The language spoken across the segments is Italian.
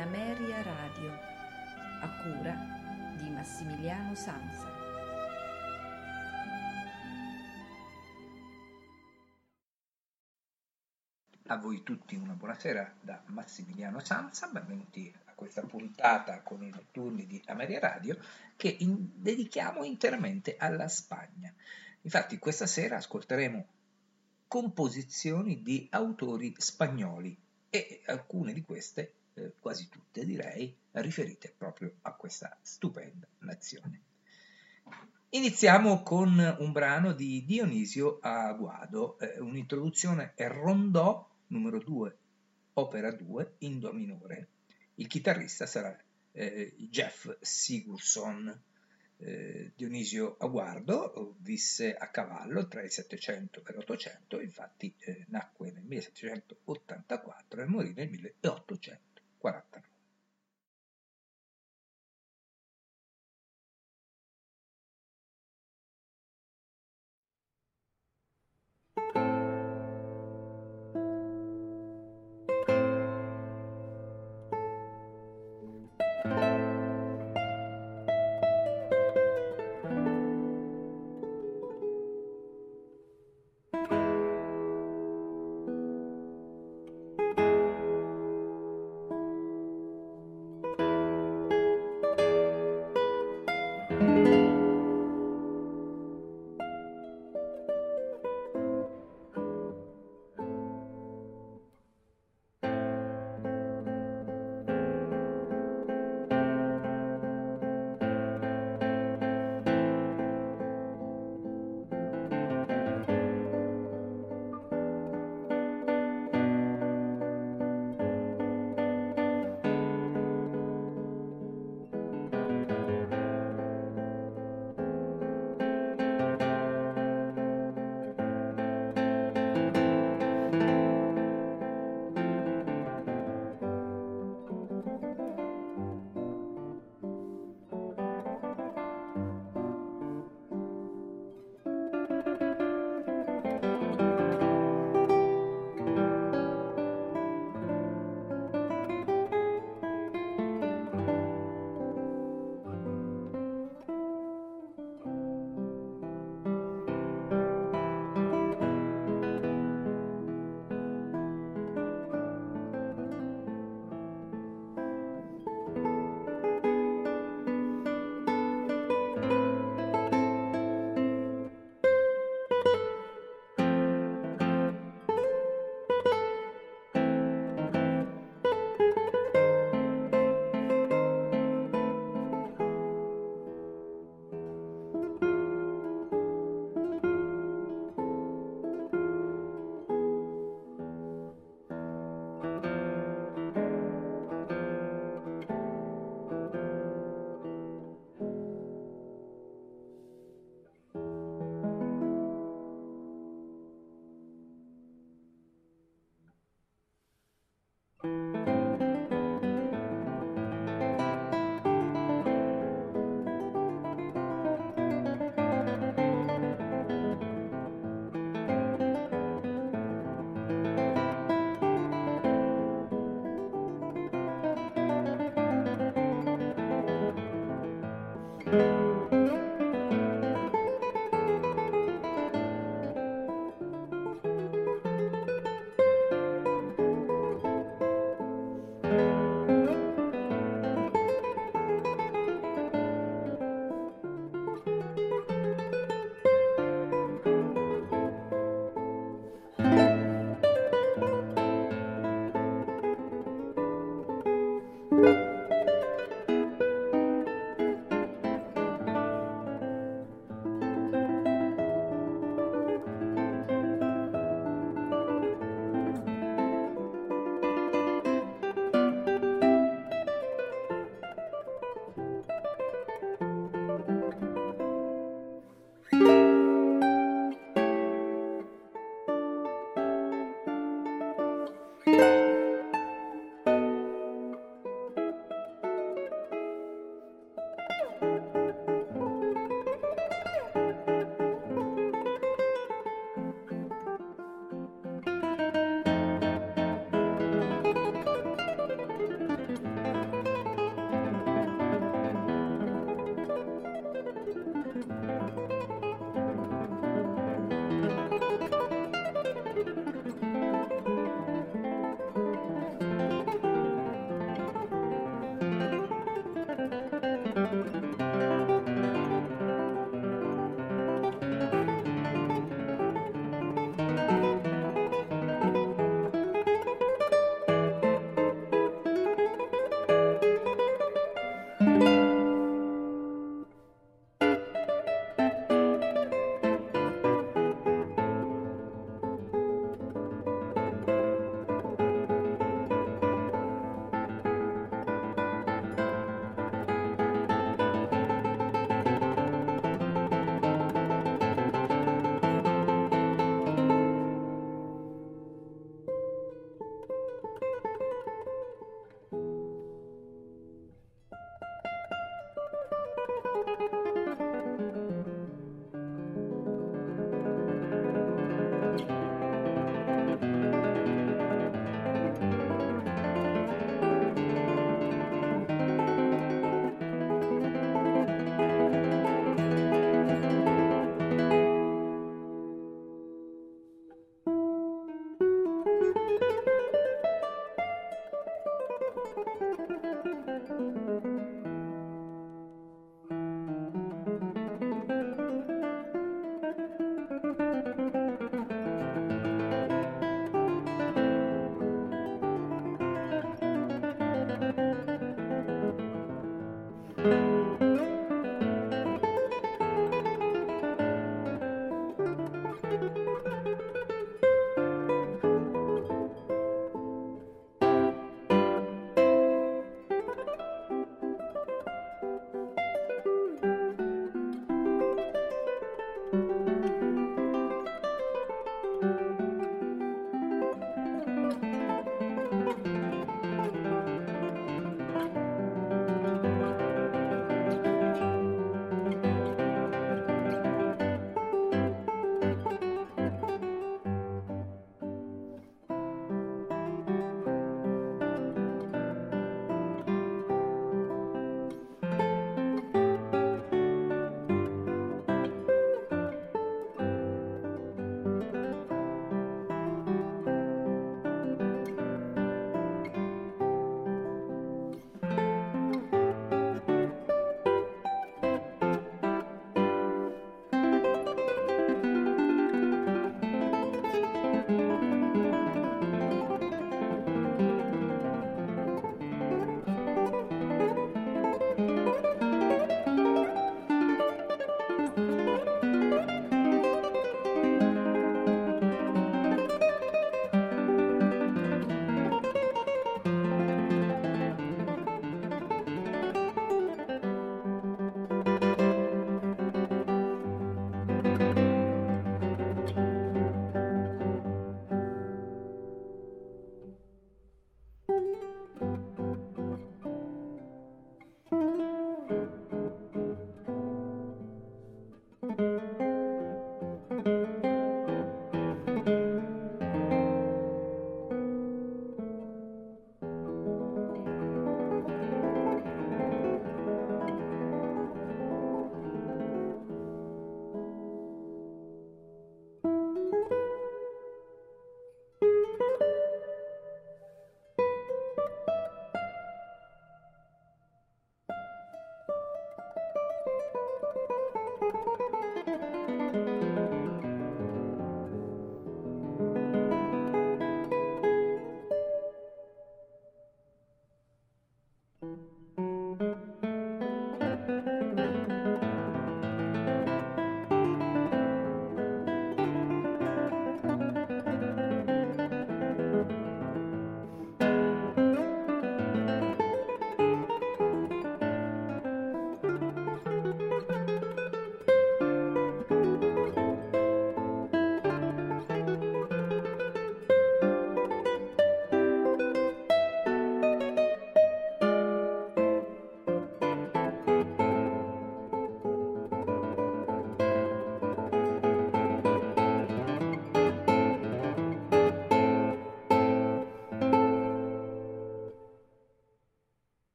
Ameria Radio, a cura di Massimiliano Sanza. A voi tutti una buonasera da Massimiliano Sanza, benvenuti a questa puntata con i notturni di Ameria Radio che in- dedichiamo interamente alla Spagna. Infatti questa sera ascolteremo composizioni di autori spagnoli e alcune di queste, eh, quasi tutte direi, riferite proprio a questa stupenda nazione. Iniziamo con un brano di Dionisio Aguado, eh, un'introduzione è Rondò numero 2, opera 2 in do minore. Il chitarrista sarà eh, Jeff Sigurdsson. Eh, Dionisio Aguardo visse a cavallo tra il 700 e l'800, infatti eh, nacque nel 1784 e morì nel 1800. 40.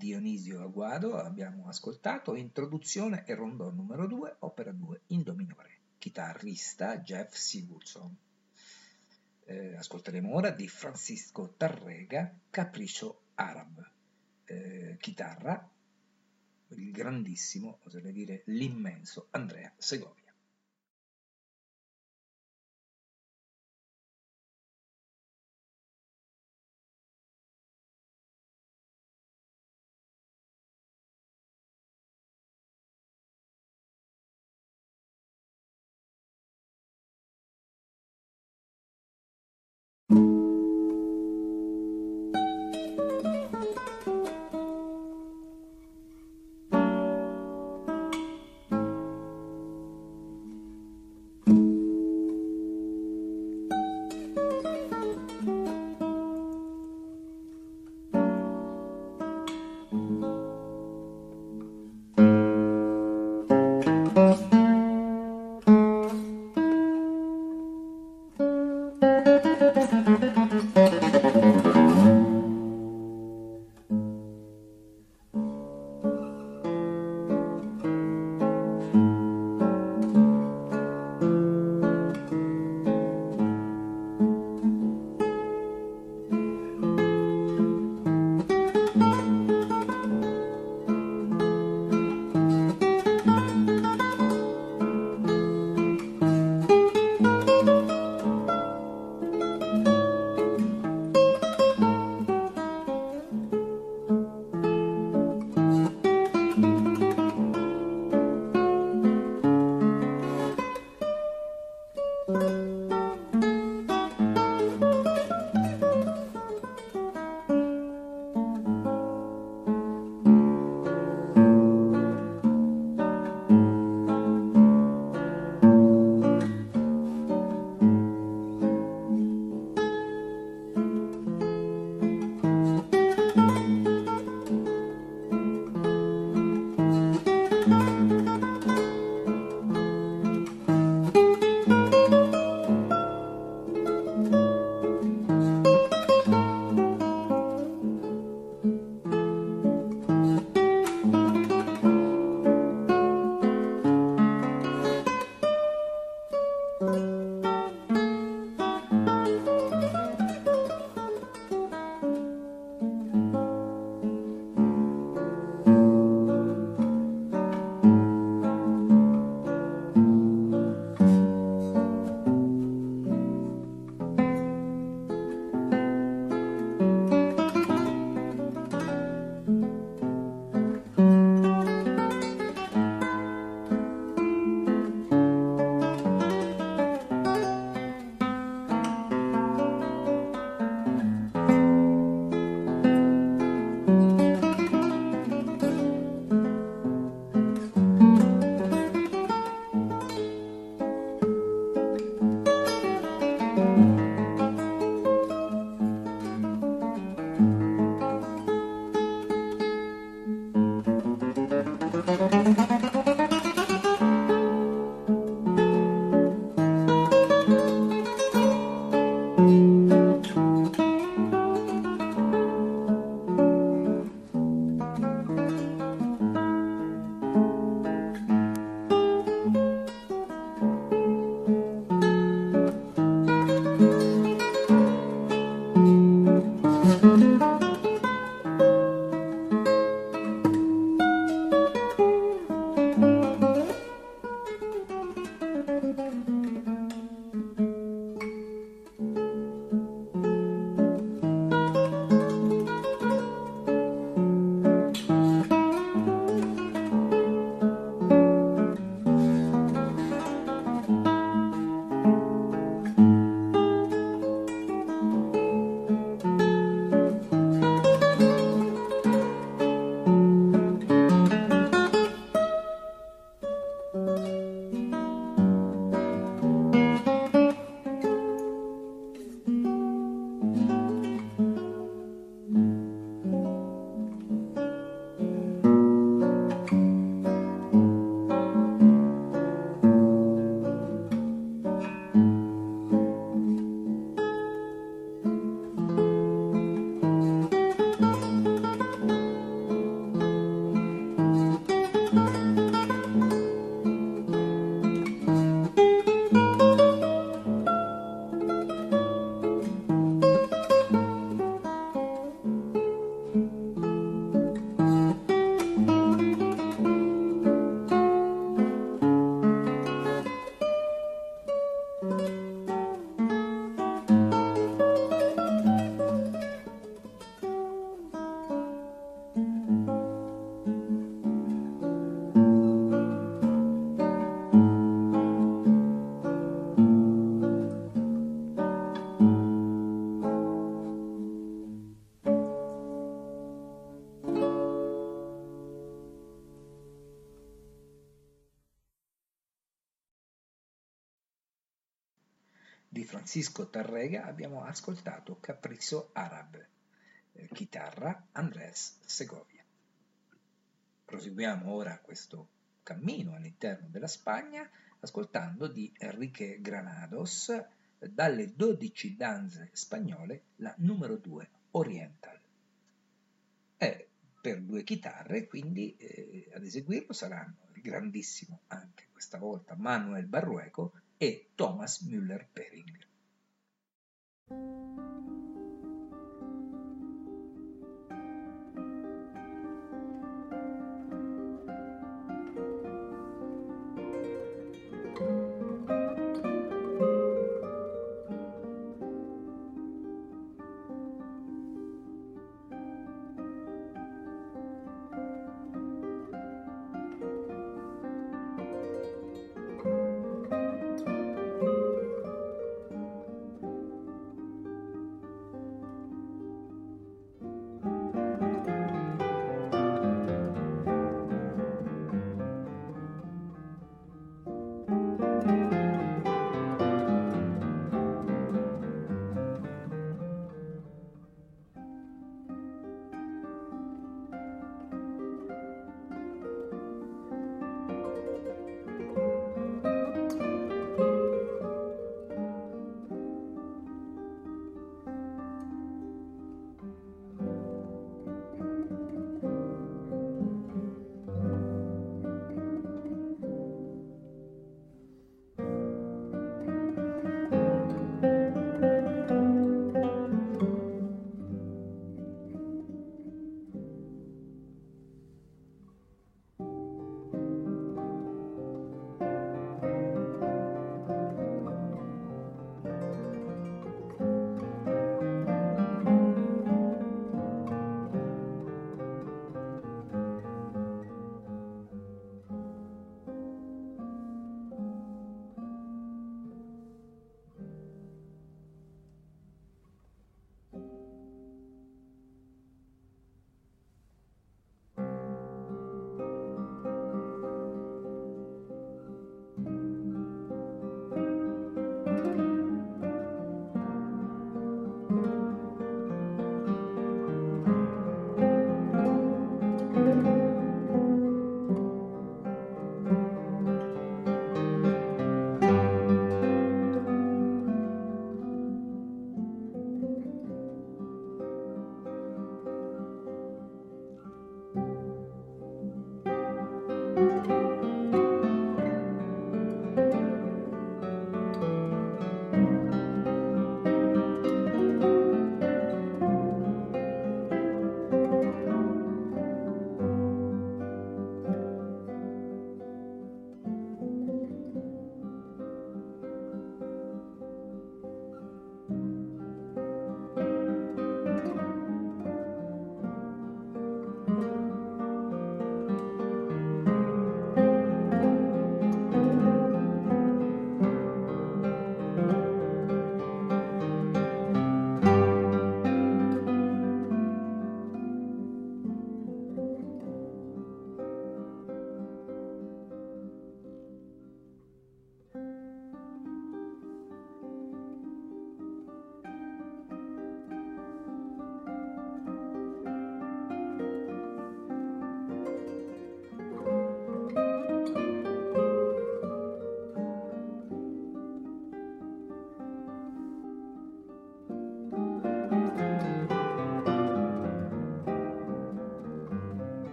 Dionisio Aguado abbiamo ascoltato, introduzione e rondò numero 2, opera 2 in do minore, chitarrista Jeff Sigurdsson. Eh, ascolteremo ora di Francisco Tarrega, Capriccio Arab, eh, chitarra, il grandissimo, oserei dire l'immenso Andrea Segovia. Francisco Tarrega abbiamo ascoltato Capriccio Arab, eh, chitarra Andrés Segovia. Proseguiamo ora questo cammino all'interno della Spagna ascoltando di Enrique Granados dalle 12 danze spagnole la numero 2 Oriental. È per due chitarre, quindi eh, ad eseguirlo saranno il grandissimo anche questa volta Manuel Barrueco e Thomas Müller-Pering.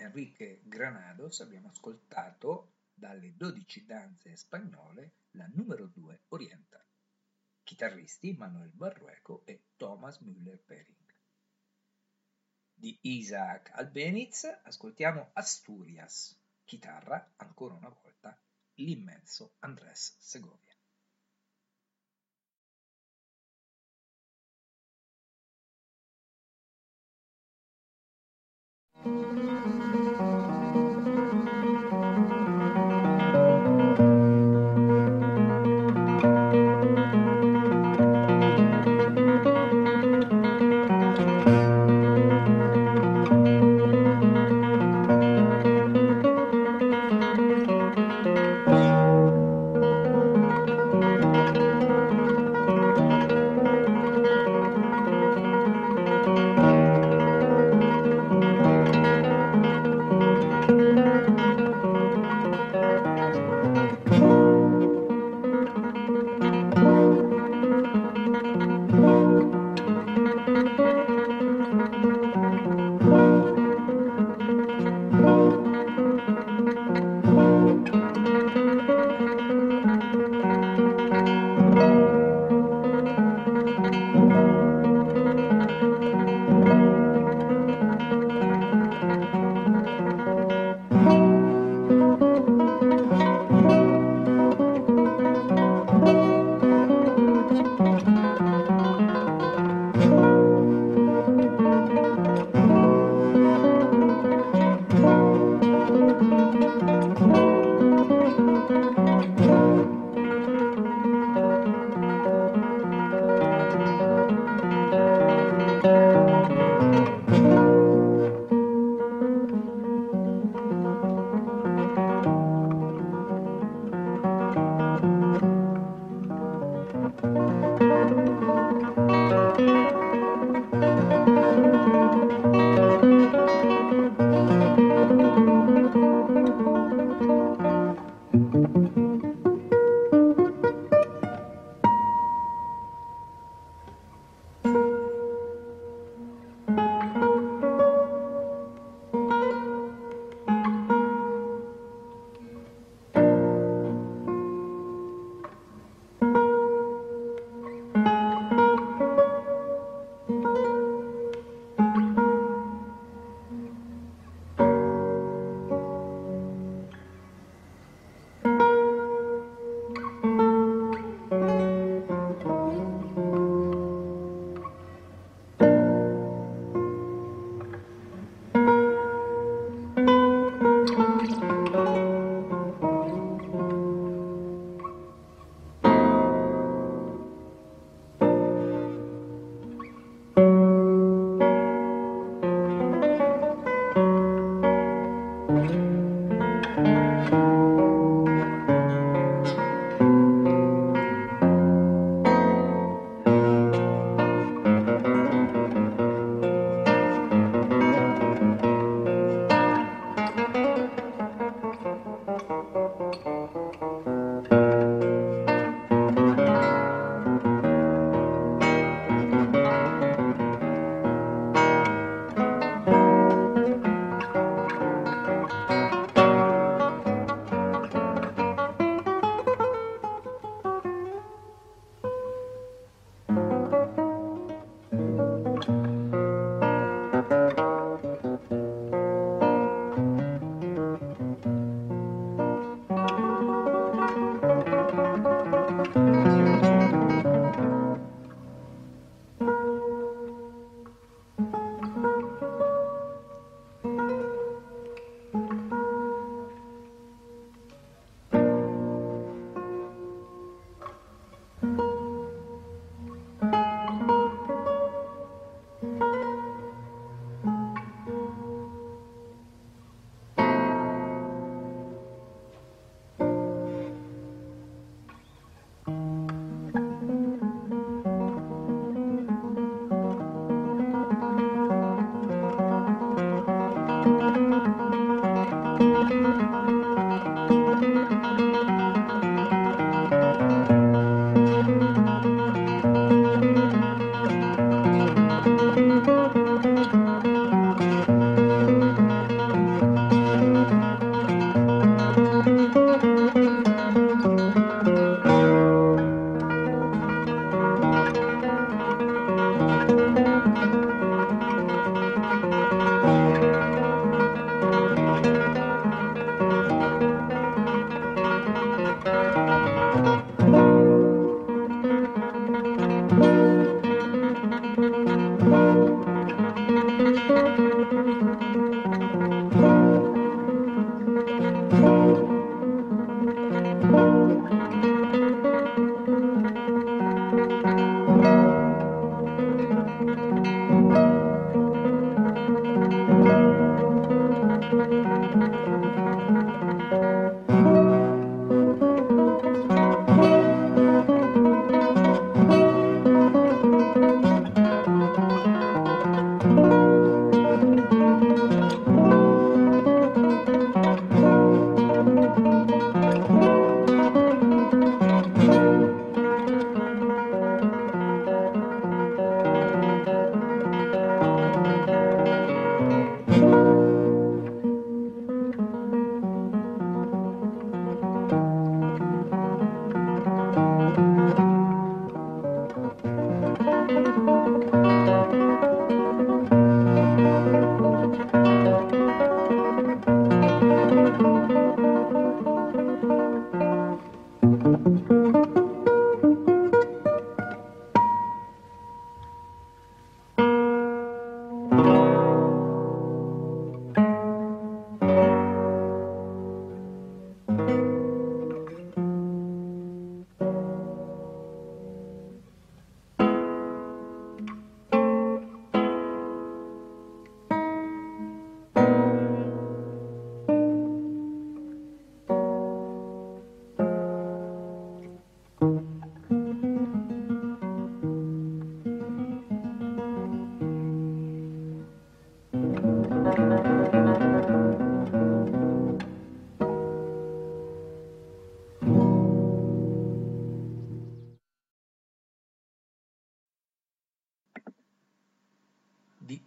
Enrique Granados abbiamo ascoltato dalle 12 danze spagnole la numero 2 Oriental. Chitarristi Manuel Barrueco e Thomas Müller-Pering. Di Isaac Albeniz ascoltiamo Asturias, chitarra ancora una volta l'immenso Andrés Segovia. Música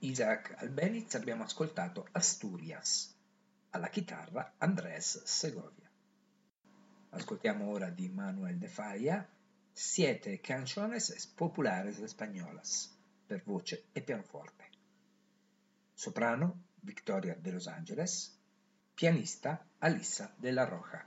Isaac Albeniz abbiamo ascoltato Asturias, alla chitarra Andrés Segovia. Ascoltiamo ora di Manuel de Falla Siete canciones populares españolas per voce e pianoforte. Soprano Victoria de Los Angeles, pianista Alissa de la Roja.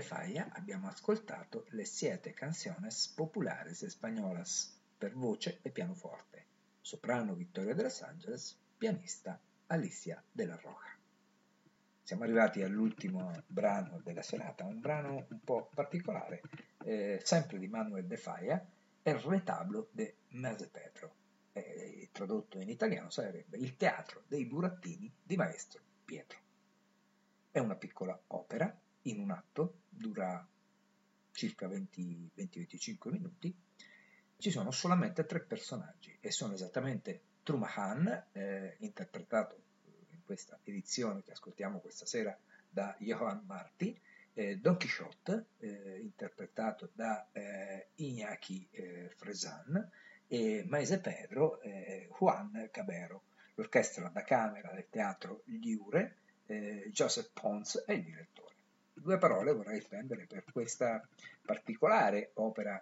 De Falla abbiamo ascoltato Le Siete Canciones Populares Españolas per voce e pianoforte, soprano Vittorio de los Angeles, pianista Alicia de la Roja. Siamo arrivati all'ultimo brano della serata, un brano un po' particolare, eh, sempre di Manuel de Falla, El retablo de Pedro. Eh, tradotto in italiano sarebbe Il teatro dei burattini di Maestro Pietro. È una piccola opera in un atto, dura circa 20-25 minuti, ci sono solamente tre personaggi e sono esattamente Trumahan, eh, interpretato in questa edizione che ascoltiamo questa sera da Johann Marti, eh, Don Quixote, eh, interpretato da eh, Iñaki eh, Fresan, e Maese Pedro, eh, Juan Cabero. L'orchestra da camera del teatro Liure, eh, Joseph Pons è il direttore. Due parole vorrei spendere per questa particolare opera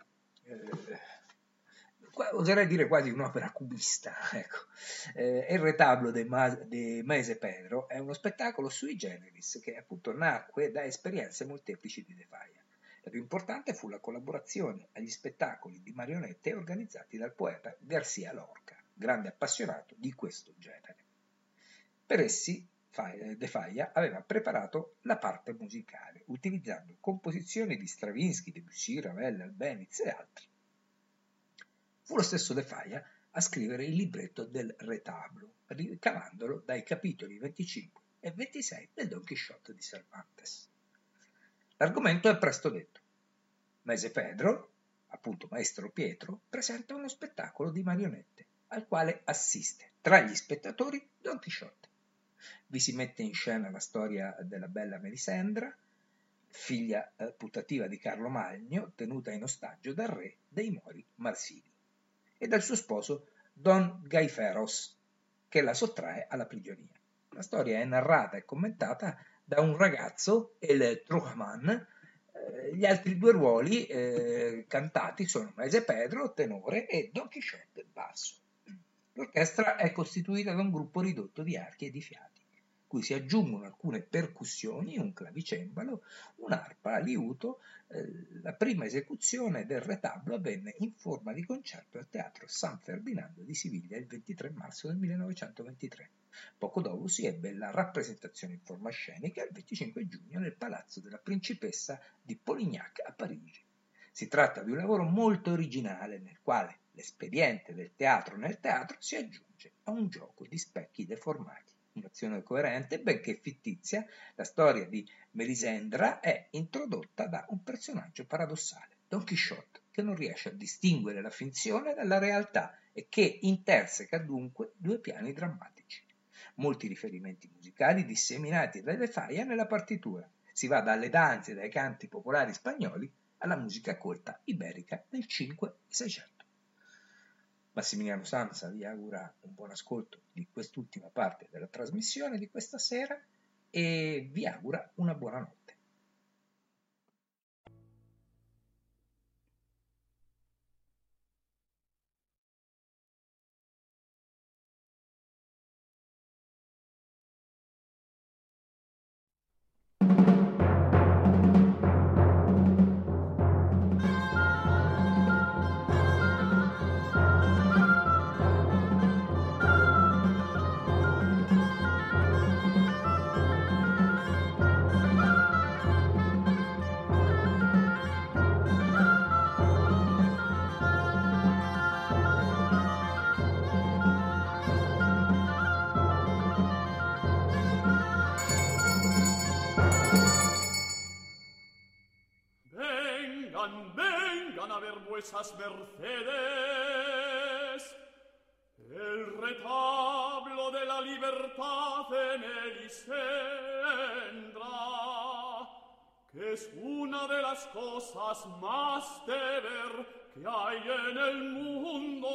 oserei dire quasi un'opera cubista. Ecco. Eh, il retablo de, Ma- Maese Pedro è uno spettacolo sui generis che appunto nacque da esperienze molteplici di De Faia. La più importante fu la collaborazione agli spettacoli di marionette organizzati dal poeta Garcia Lorca, grande appassionato di questo genere. Per essi De Faia aveva preparato la parte musicale, utilizzando composizioni di Stravinsky, Debussy, Ravel, Albeniz e altri. Fu lo stesso De Faia a scrivere il libretto del retablo, ricavandolo dai capitoli 25 e 26 del Don Quixote di Cervantes. L'argomento è presto detto. Mese Pedro, appunto maestro Pietro, presenta uno spettacolo di marionette al quale assiste tra gli spettatori Don Quixote. Vi si mette in scena la storia della bella Melisendra, figlia eh, putativa di Carlo Magno, tenuta in ostaggio dal re dei Mori Marsili e dal suo sposo Don Gaiferos, che la sottrae alla prigionia. La storia è narrata e commentata da un ragazzo, El Truchman. Eh, gli altri due ruoli eh, cantati sono Maese Pedro, tenore, e Don Quixote, basso. L'orchestra è costituita da un gruppo ridotto di archi e di fiati cui si aggiungono alcune percussioni, un clavicembalo, un'arpa, liuto. Eh, la prima esecuzione del retablo avvenne in forma di concerto al Teatro San Ferdinando di Siviglia il 23 marzo del 1923. Poco dopo si ebbe la rappresentazione in forma scenica il 25 giugno nel Palazzo della Principessa di Polignac a Parigi. Si tratta di un lavoro molto originale nel quale l'espediente del teatro nel teatro si aggiunge a un gioco di specchi deformati un'azione coerente, benché fittizia, la storia di Melisendra è introdotta da un personaggio paradossale, Don Quixote, che non riesce a distinguere la finzione dalla realtà e che interseca dunque due piani drammatici. Molti riferimenti musicali disseminati da De Faia nella partitura. Si va dalle danze e dai canti popolari spagnoli alla musica colta iberica del 5 e 600. Massimiliano Sanza vi augura un buon ascolto di quest'ultima parte della trasmissione di questa sera e vi augura una buona notte. vuesas mercedes. El retablo de la libertad en Elisendra que es una de las cosas más de ver que hay en el mundo.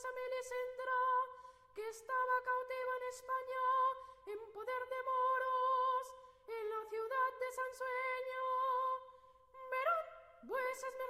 cosa me que estaba cautiva en España, en poder de moros, en la ciudad de Sansueño. Verán, pues es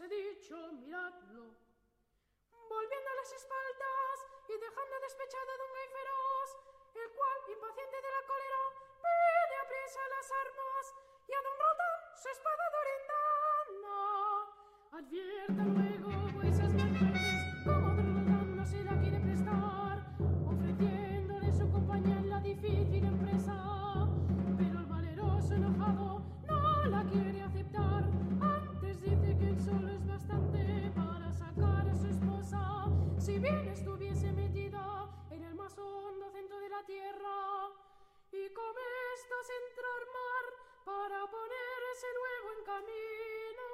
he dicho, miradlo. Volviendo a las espaldas y dejando despechado a don Gay feroz, el cual, impaciente de la cólera, pide apriesa las armas y a don Roldán su espada dorindana. Advierta con estas entrar mar para ponerse luego en camino.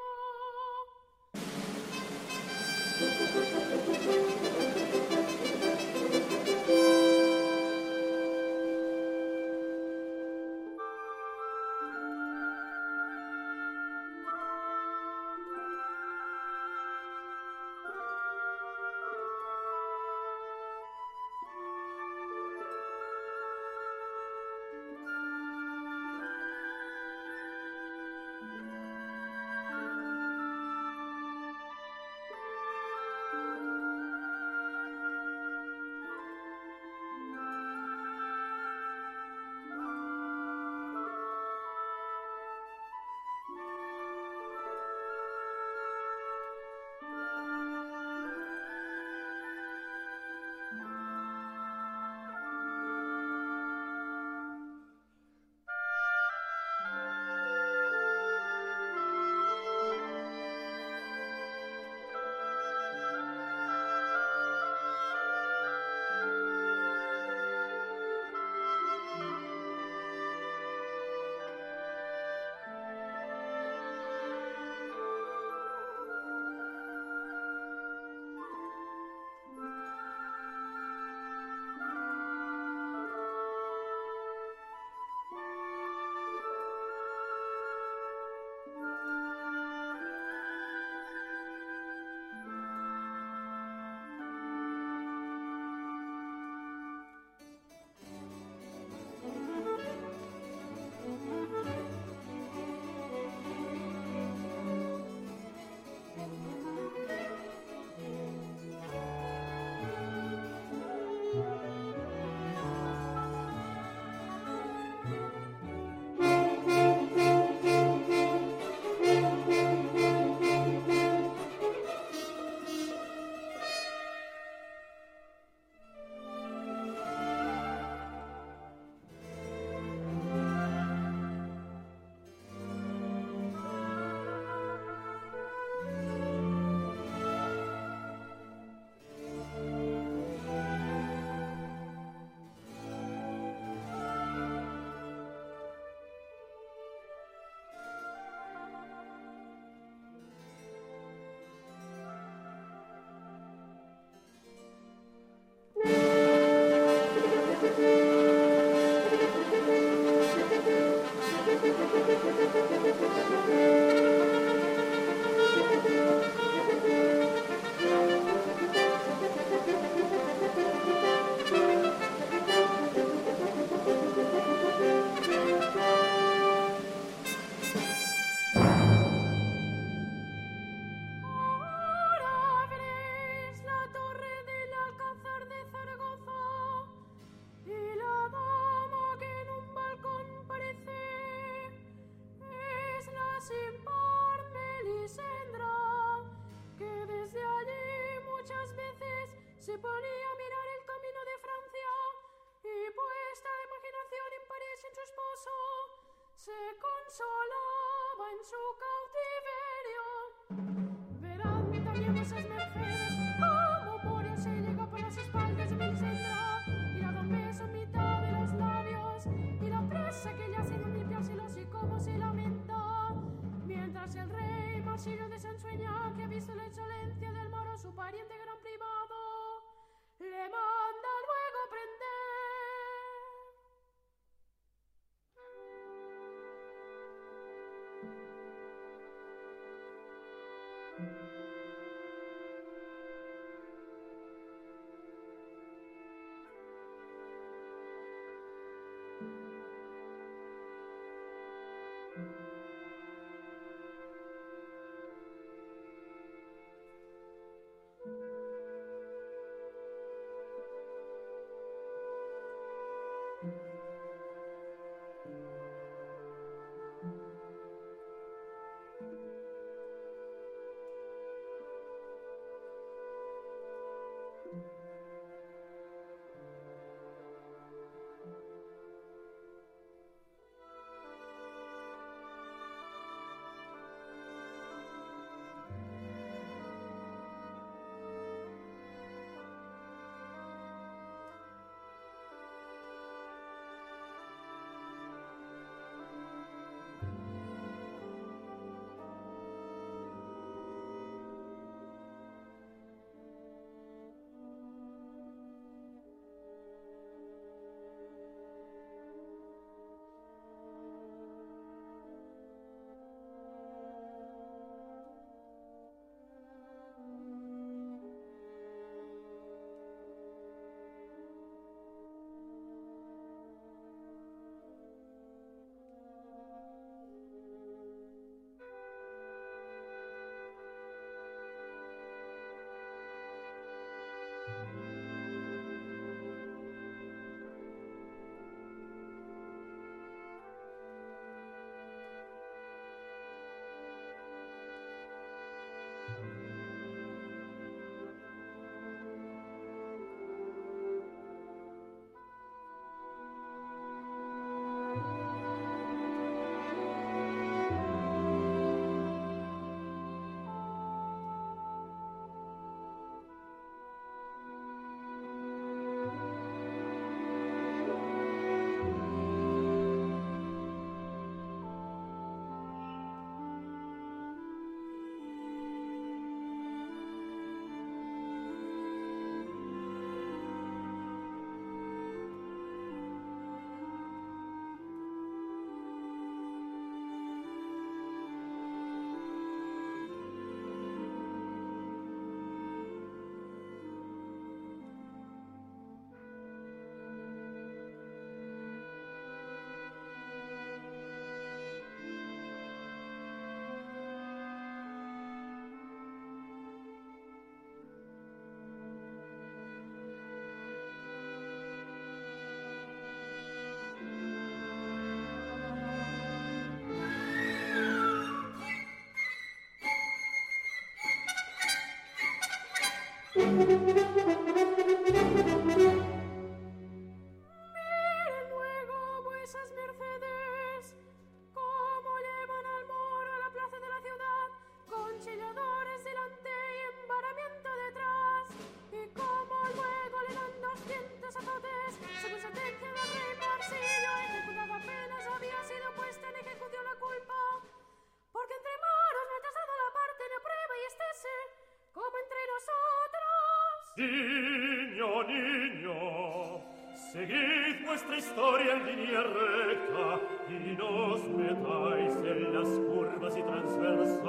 Niño, niño, seguid vuestra historia en línea recta y no os metáis en las curvas y transversales.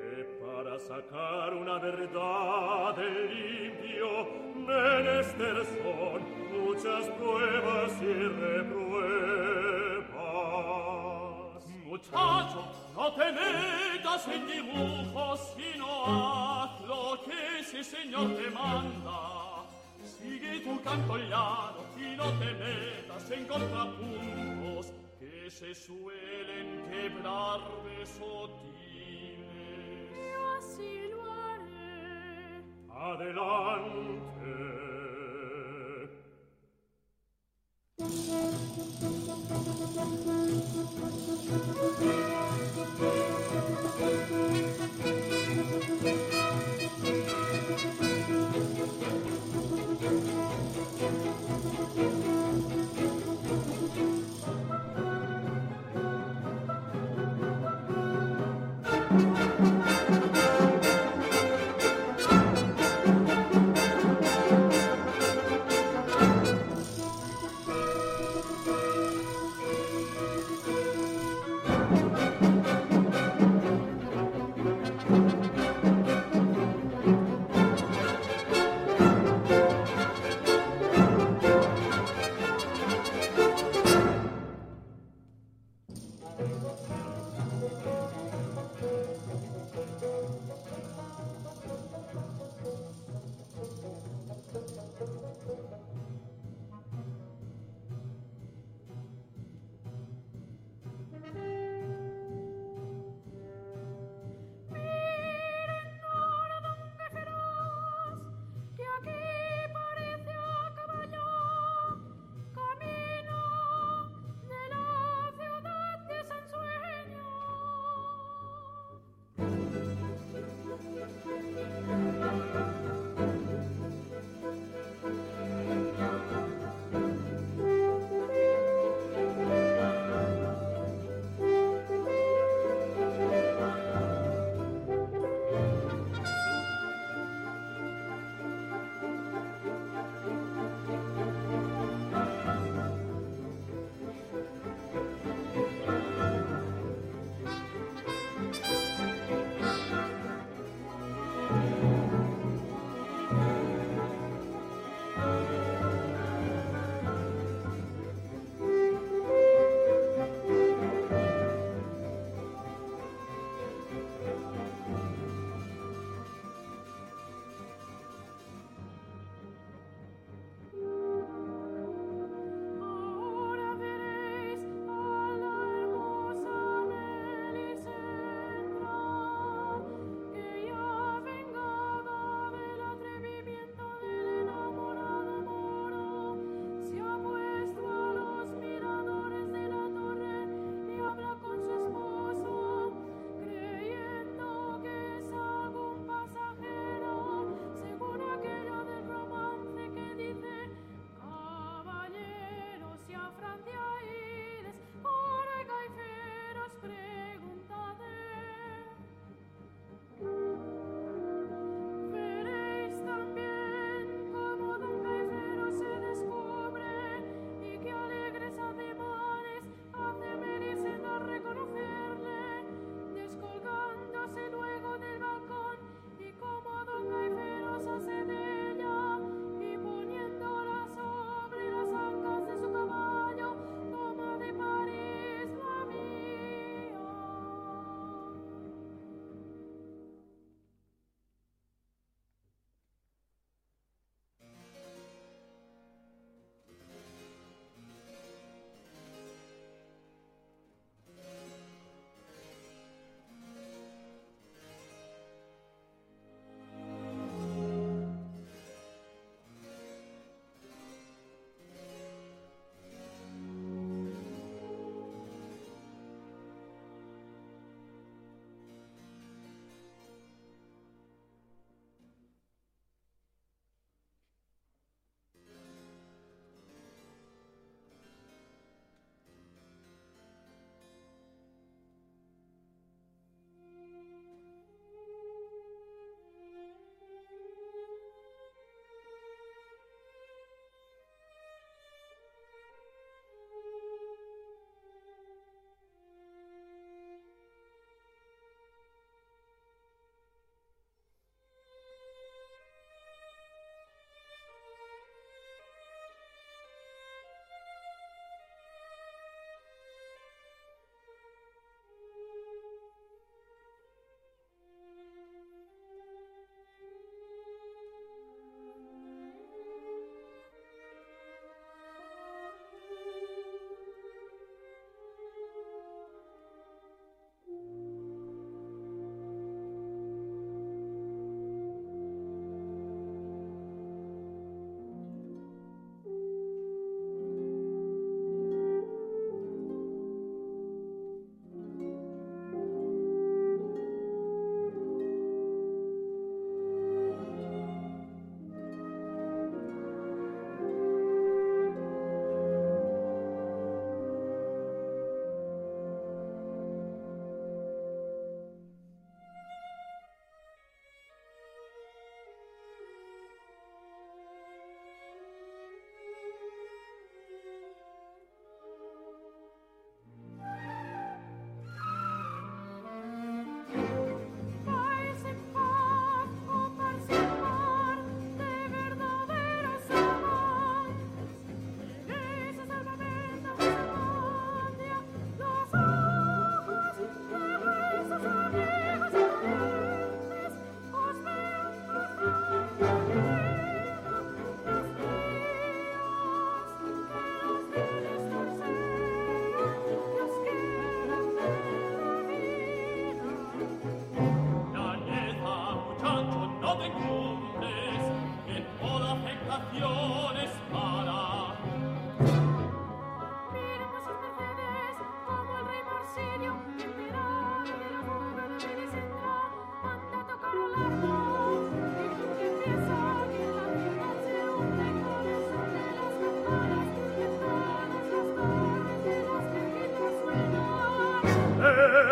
Que para sacar una verdad del limpio menester son muchas pruebas y repruebas. Muchachos, metas en dibujos, sino haz lo que ese señor te manda. Sigue tu canto llano y no te metas en contrapuntos que se suelen quebrar de sotines. Yo así lo haré. Adelante.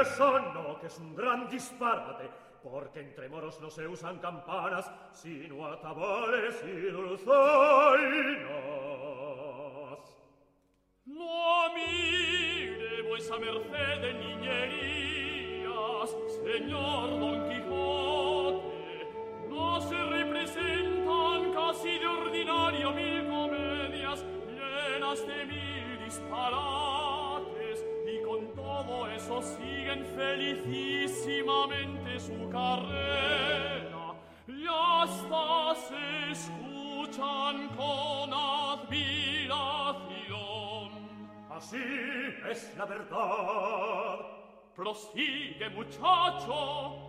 que no, que es un gran disparate, porque entre moros no se usan campanas, sino atabales y dulzainas. No mire vuesa merced de niñerías, señor Don Quijote, no se representan casi de ordinario mil comedias llenas de mil disparates, siguen felicísimamente su carrera y hasta se escuchan con admiración. Así es la verdad. Prosigue, muchacho.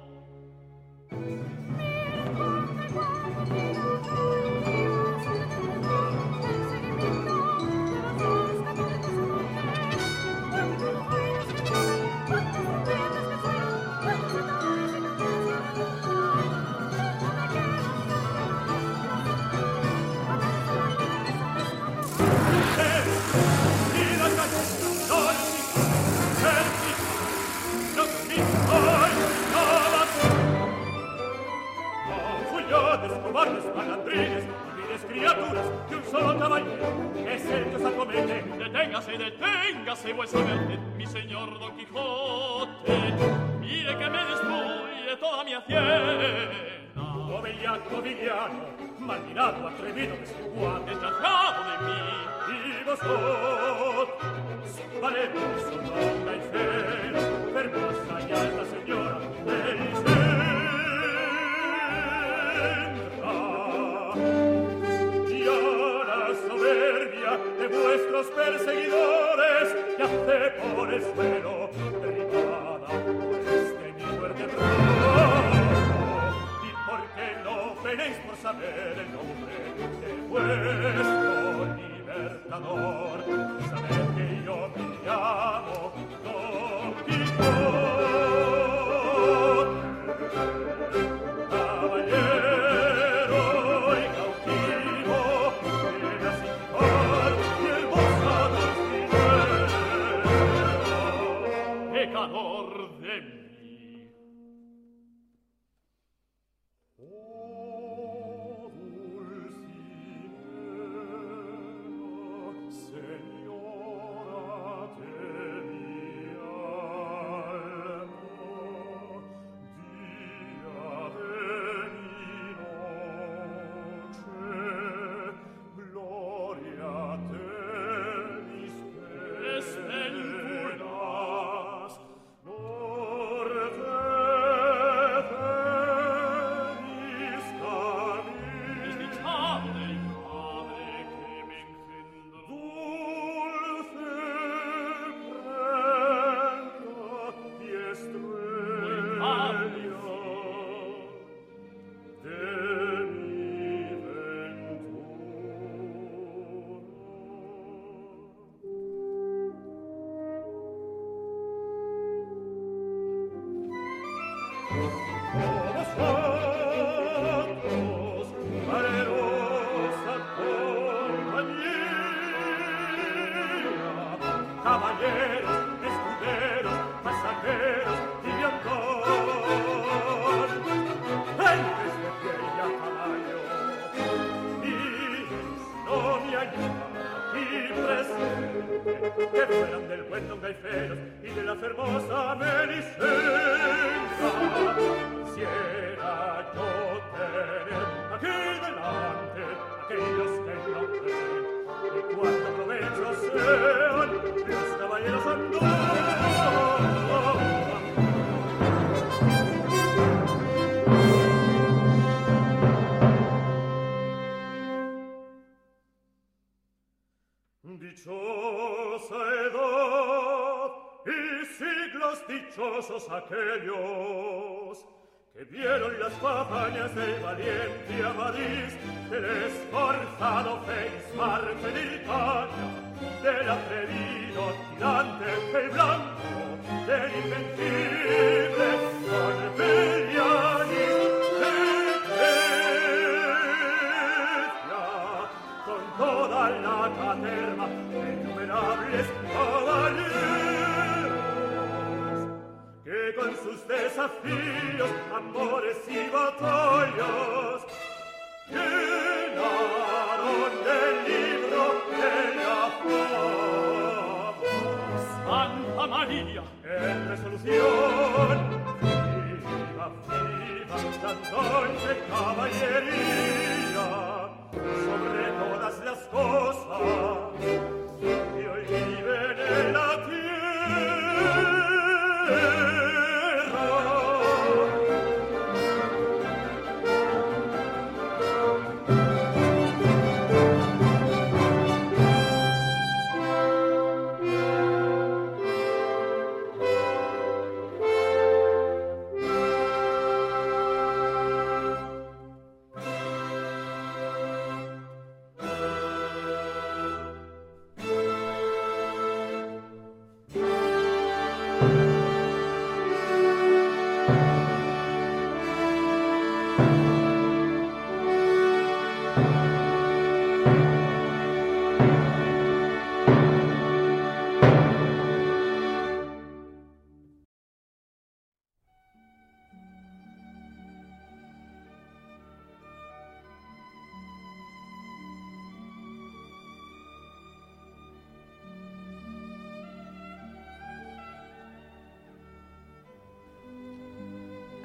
Malandrines, viles criaturas, que un solo caballero es el que os acomete. Deténgase, deténgase, vuesa merced, mi señor Don Quijote. Mire que me destruye toda mi hacienda. Oh, bellaco villano, mal mirado, atrevido, desigual, desgraciado de mí. Y vosotros, valeroso, no y fero, nuestros perseguidores yace por el suelo derribada por este mi fuerte trono y por qué no venéis por saber el nombre de vuestro libertador pecador de mí. Oh.